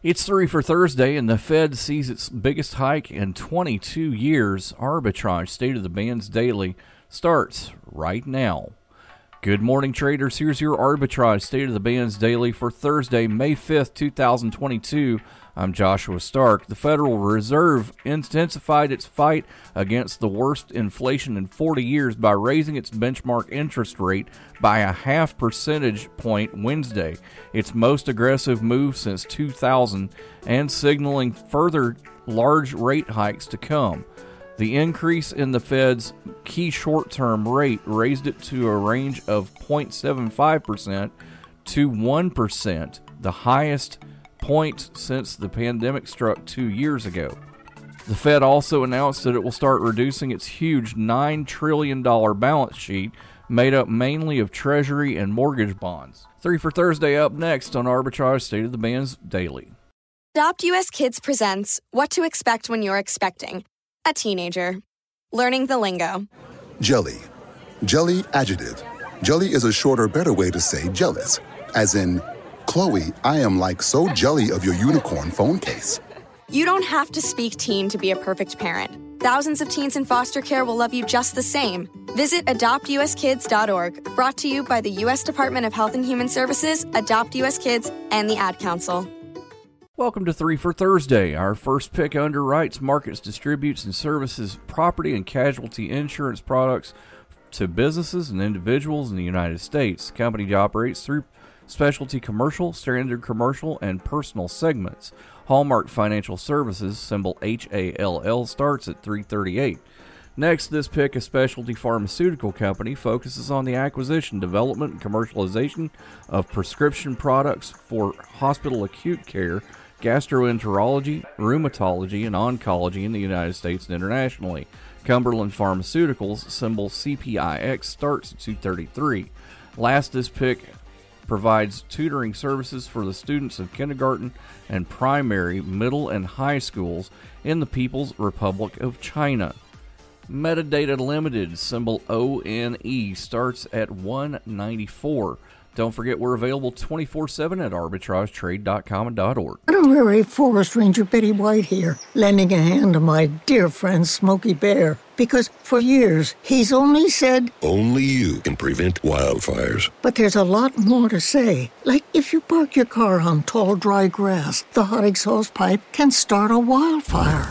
It's three for Thursday, and the Fed sees its biggest hike in 22 years. Arbitrage State of the Bands Daily starts right now. Good morning, traders. Here's your Arbitrage State of the Bands Daily for Thursday, May 5th, 2022. I'm Joshua Stark. The Federal Reserve intensified its fight against the worst inflation in 40 years by raising its benchmark interest rate by a half percentage point Wednesday, its most aggressive move since 2000, and signaling further large rate hikes to come. The increase in the Fed's key short term rate raised it to a range of 0.75% to 1%, the highest point since the pandemic struck two years ago. The Fed also announced that it will start reducing its huge $9 trillion balance sheet, made up mainly of Treasury and mortgage bonds. Three for Thursday up next on Arbitrage State of the Bands Daily. Adopt US Kids presents What to Expect When You're Expecting a Teenager. Learning the lingo. Jelly. Jelly adjective. Jelly is a shorter, better way to say jealous, as in, Chloe, I am like so jelly of your unicorn phone case. You don't have to speak teen to be a perfect parent. Thousands of teens in foster care will love you just the same. Visit adoptuskids.org, brought to you by the U.S. Department of Health and Human Services, Adopt U.S. Kids, and the Ad Council. Welcome to Three for Thursday. Our first pick underwrites, markets, distributes, and services property and casualty insurance products to businesses and individuals in the United States. The company operates through specialty commercial, standard commercial, and personal segments. Hallmark Financial Services, symbol HALL, starts at 338. Next, this pick, a specialty pharmaceutical company, focuses on the acquisition, development, and commercialization of prescription products for hospital acute care, gastroenterology, rheumatology, and oncology in the United States and internationally. Cumberland Pharmaceuticals, symbol CPIX, starts at 233. Last, this pick provides tutoring services for the students of kindergarten and primary, middle, and high schools in the People's Republic of China. Metadata Limited, symbol ONE, starts at 194. Don't forget we're available 24 7 at arbitragetrade.com and .org. Honorary Forest Ranger Betty White here, lending a hand to my dear friend Smokey Bear. Because for years, he's only said, Only you can prevent wildfires. but there's a lot more to say. Like if you park your car on tall, dry grass, the hot exhaust pipe can start a wildfire.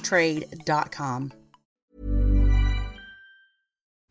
trade.com.